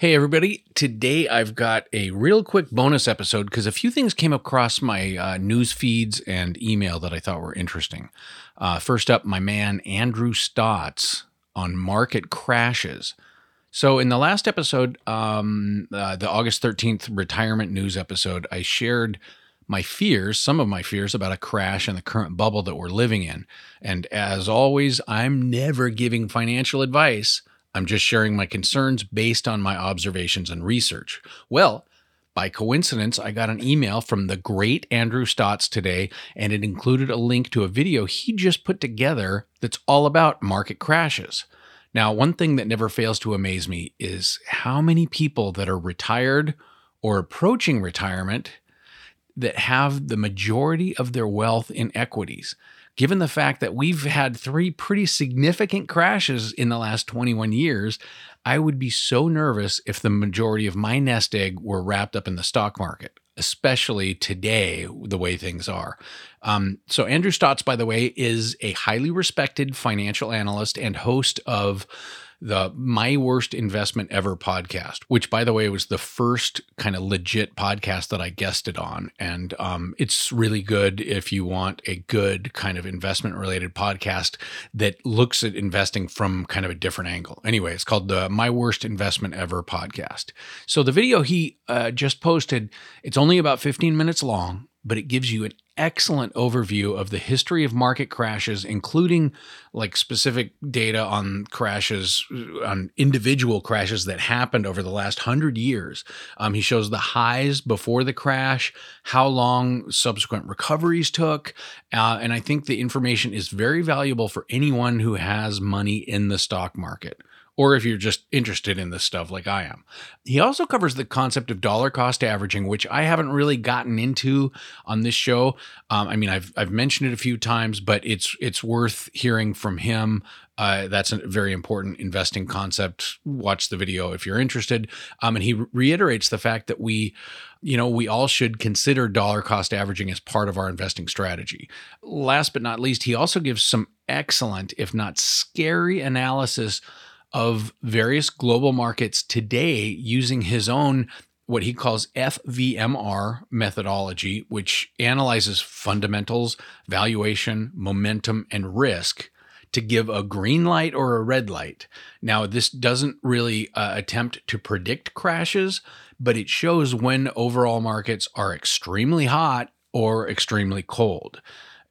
Hey, everybody. Today I've got a real quick bonus episode because a few things came across my uh, news feeds and email that I thought were interesting. Uh, first up, my man Andrew Stotz on market crashes. So, in the last episode, um, uh, the August 13th retirement news episode, I shared my fears, some of my fears about a crash and the current bubble that we're living in. And as always, I'm never giving financial advice. I'm just sharing my concerns based on my observations and research. Well, by coincidence, I got an email from the great Andrew Stotz today, and it included a link to a video he just put together that's all about market crashes. Now, one thing that never fails to amaze me is how many people that are retired or approaching retirement that have the majority of their wealth in equities given the fact that we've had three pretty significant crashes in the last 21 years, I would be so nervous if the majority of my nest egg were wrapped up in the stock market, especially today, the way things are. Um, so, Andrew Stotz, by the way, is a highly respected financial analyst and host of the My Worst Investment Ever podcast, which, by the way, was the first kind of legit podcast that I guested on. And um, it's really good if you want a good kind of investment related podcast that looks at investing from kind of a different angle. Anyway, it's called the My Worst Investment Ever podcast. So the video he uh, just posted, it's only about 15 minutes long but it gives you an excellent overview of the history of market crashes, including like specific data on crashes, on individual crashes that happened over the last hundred years. Um, he shows the highs before the crash, how long subsequent recoveries took. Uh, and I think the information is very valuable for anyone who has money in the stock market or if you're just interested in this stuff like I am. He also covers the concept of dollar cost averaging, which I haven't really gotten into on this show. Um, I mean, I've I've mentioned it a few times, but it's it's worth hearing from him. Uh, that's a very important investing concept. Watch the video if you're interested. Um, and he reiterates the fact that we, you know, we all should consider dollar cost averaging as part of our investing strategy. Last but not least, he also gives some excellent, if not scary, analysis of various global markets today using his own what he calls FVMR methodology, which analyzes fundamentals, valuation, momentum, and risk to give a green light or a red light. Now, this doesn't really uh, attempt to predict crashes, but it shows when overall markets are extremely hot or extremely cold.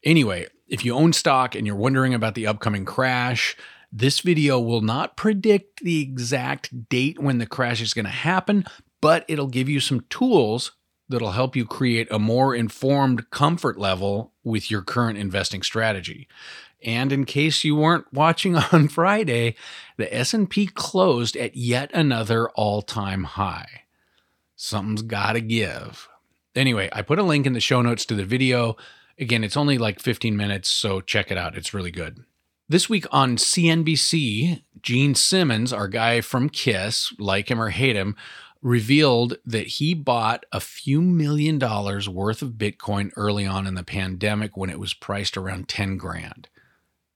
Anyway, if you own stock and you're wondering about the upcoming crash, this video will not predict the exact date when the crash is going to happen, but it'll give you some tools that'll help you create a more informed comfort level with your current investing strategy. And in case you weren't watching on Friday, the S&P closed at yet another all-time high. Something's got to give. Anyway, I put a link in the show notes to the video. Again, it's only like 15 minutes, so check it out. It's really good. This week on CNBC, Gene Simmons, our guy from Kiss, like him or hate him, revealed that he bought a few million dollars worth of Bitcoin early on in the pandemic when it was priced around 10 grand.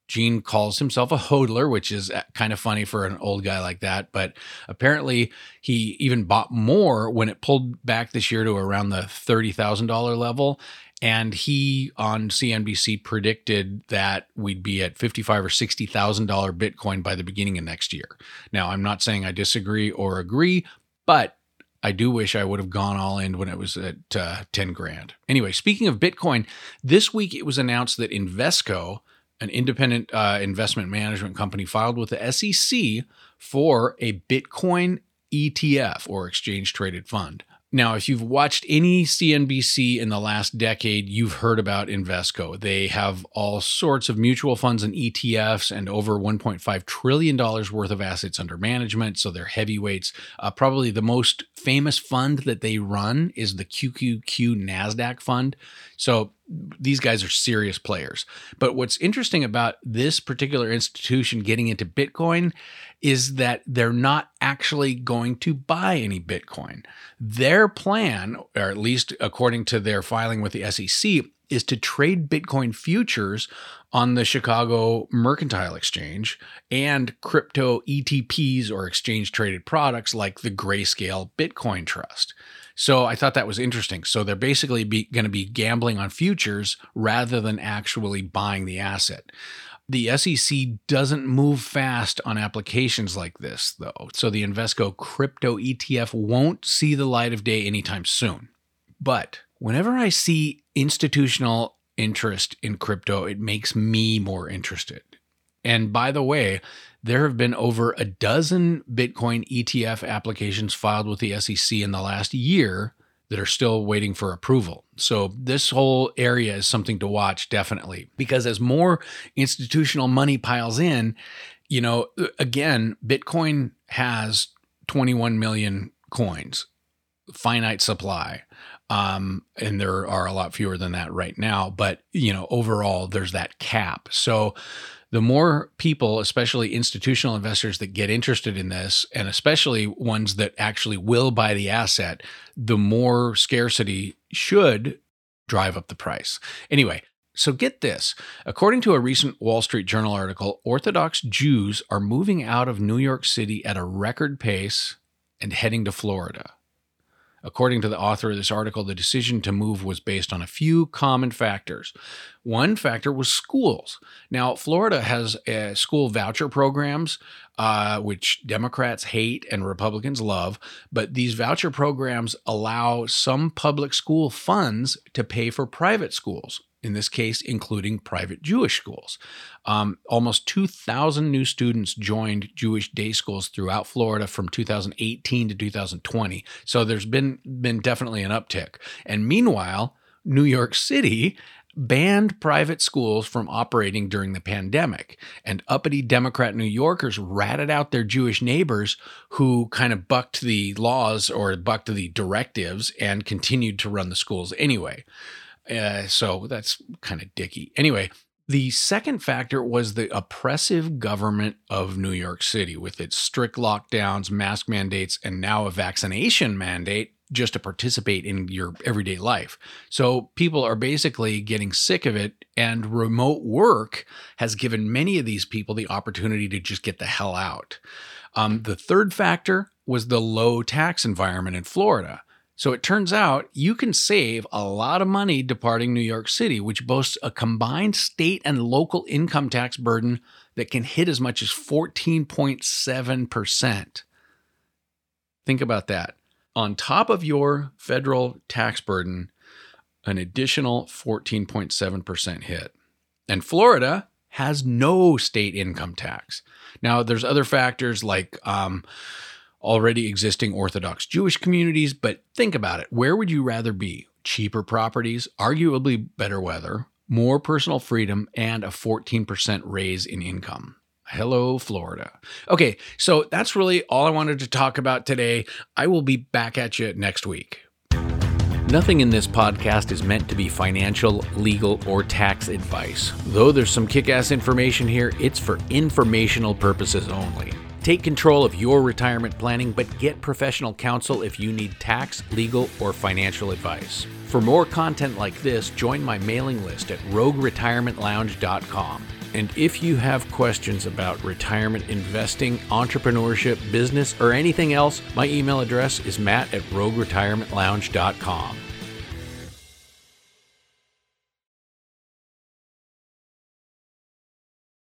Gene calls himself a hodler, which is uh, kind of funny for an old guy like that. But apparently, he even bought more when it pulled back this year to around the $30,000 level. And he on CNBC predicted that we'd be at fifty-five or sixty thousand dollar Bitcoin by the beginning of next year. Now, I'm not saying I disagree or agree, but I do wish I would have gone all in when it was at uh, 10 grand. Anyway, speaking of Bitcoin, this week it was announced that Invesco, an independent uh, investment management company, filed with the SEC for a Bitcoin ETF or exchange traded fund. Now, if you've watched any CNBC in the last decade, you've heard about Invesco. They have all sorts of mutual funds and ETFs and over $1.5 trillion worth of assets under management. So they're heavyweights. Uh, probably the most famous fund that they run is the QQQ NASDAQ fund. So these guys are serious players. But what's interesting about this particular institution getting into Bitcoin is that they're not actually going to buy any Bitcoin. Their plan, or at least according to their filing with the SEC, is to trade Bitcoin futures on the Chicago Mercantile Exchange and crypto ETPs or exchange traded products like the Grayscale Bitcoin Trust. So I thought that was interesting. So they're basically going to be gambling on futures rather than actually buying the asset. The SEC doesn't move fast on applications like this, though. So the Invesco crypto ETF won't see the light of day anytime soon. But whenever I see institutional interest in crypto, it makes me more interested. And by the way, there have been over a dozen Bitcoin ETF applications filed with the SEC in the last year that are still waiting for approval. So, this whole area is something to watch definitely because as more institutional money piles in, you know, again, Bitcoin has 21 million coins, finite supply. Um, and there are a lot fewer than that right now. But, you know, overall, there's that cap. So the more people, especially institutional investors that get interested in this, and especially ones that actually will buy the asset, the more scarcity should drive up the price. Anyway, so get this. According to a recent Wall Street Journal article, Orthodox Jews are moving out of New York City at a record pace and heading to Florida. According to the author of this article, the decision to move was based on a few common factors. One factor was schools. Now, Florida has uh, school voucher programs, uh, which Democrats hate and Republicans love, but these voucher programs allow some public school funds to pay for private schools in this case, including private Jewish schools. Um, almost 2,000 new students joined Jewish day schools throughout Florida from 2018 to 2020. So there's been been definitely an uptick. And meanwhile, New York City banned private schools from operating during the pandemic. And uppity Democrat New Yorkers ratted out their Jewish neighbors who kind of bucked the laws or bucked the directives and continued to run the schools anyway. Uh, so that's kind of dicky. Anyway, the second factor was the oppressive government of New York City with its strict lockdowns, mask mandates, and now a vaccination mandate just to participate in your everyday life. So people are basically getting sick of it, and remote work has given many of these people the opportunity to just get the hell out. Um, the third factor was the low tax environment in Florida. So it turns out you can save a lot of money departing New York City, which boasts a combined state and local income tax burden that can hit as much as 14.7%. Think about that. On top of your federal tax burden, an additional 14.7% hit. And Florida has no state income tax. Now, there's other factors like um, already existing Orthodox Jewish communities, but think about it. Where would you rather be? Cheaper properties, arguably better weather, more personal freedom, and a 14% raise in income. Hello, Florida. Okay, so that's really all I wanted to talk about today. I will be back at you next week. Nothing in this podcast is meant to be financial, legal, or tax advice. Though there's some kick ass information here, it's for informational purposes only. Take control of your retirement planning, but get professional counsel if you need tax, legal, or financial advice. For more content like this, join my mailing list at rogueretirementlounge.com. And if you have questions about retirement investing, entrepreneurship, business, or anything else, my email address is matt at rogueretirementlounge.com.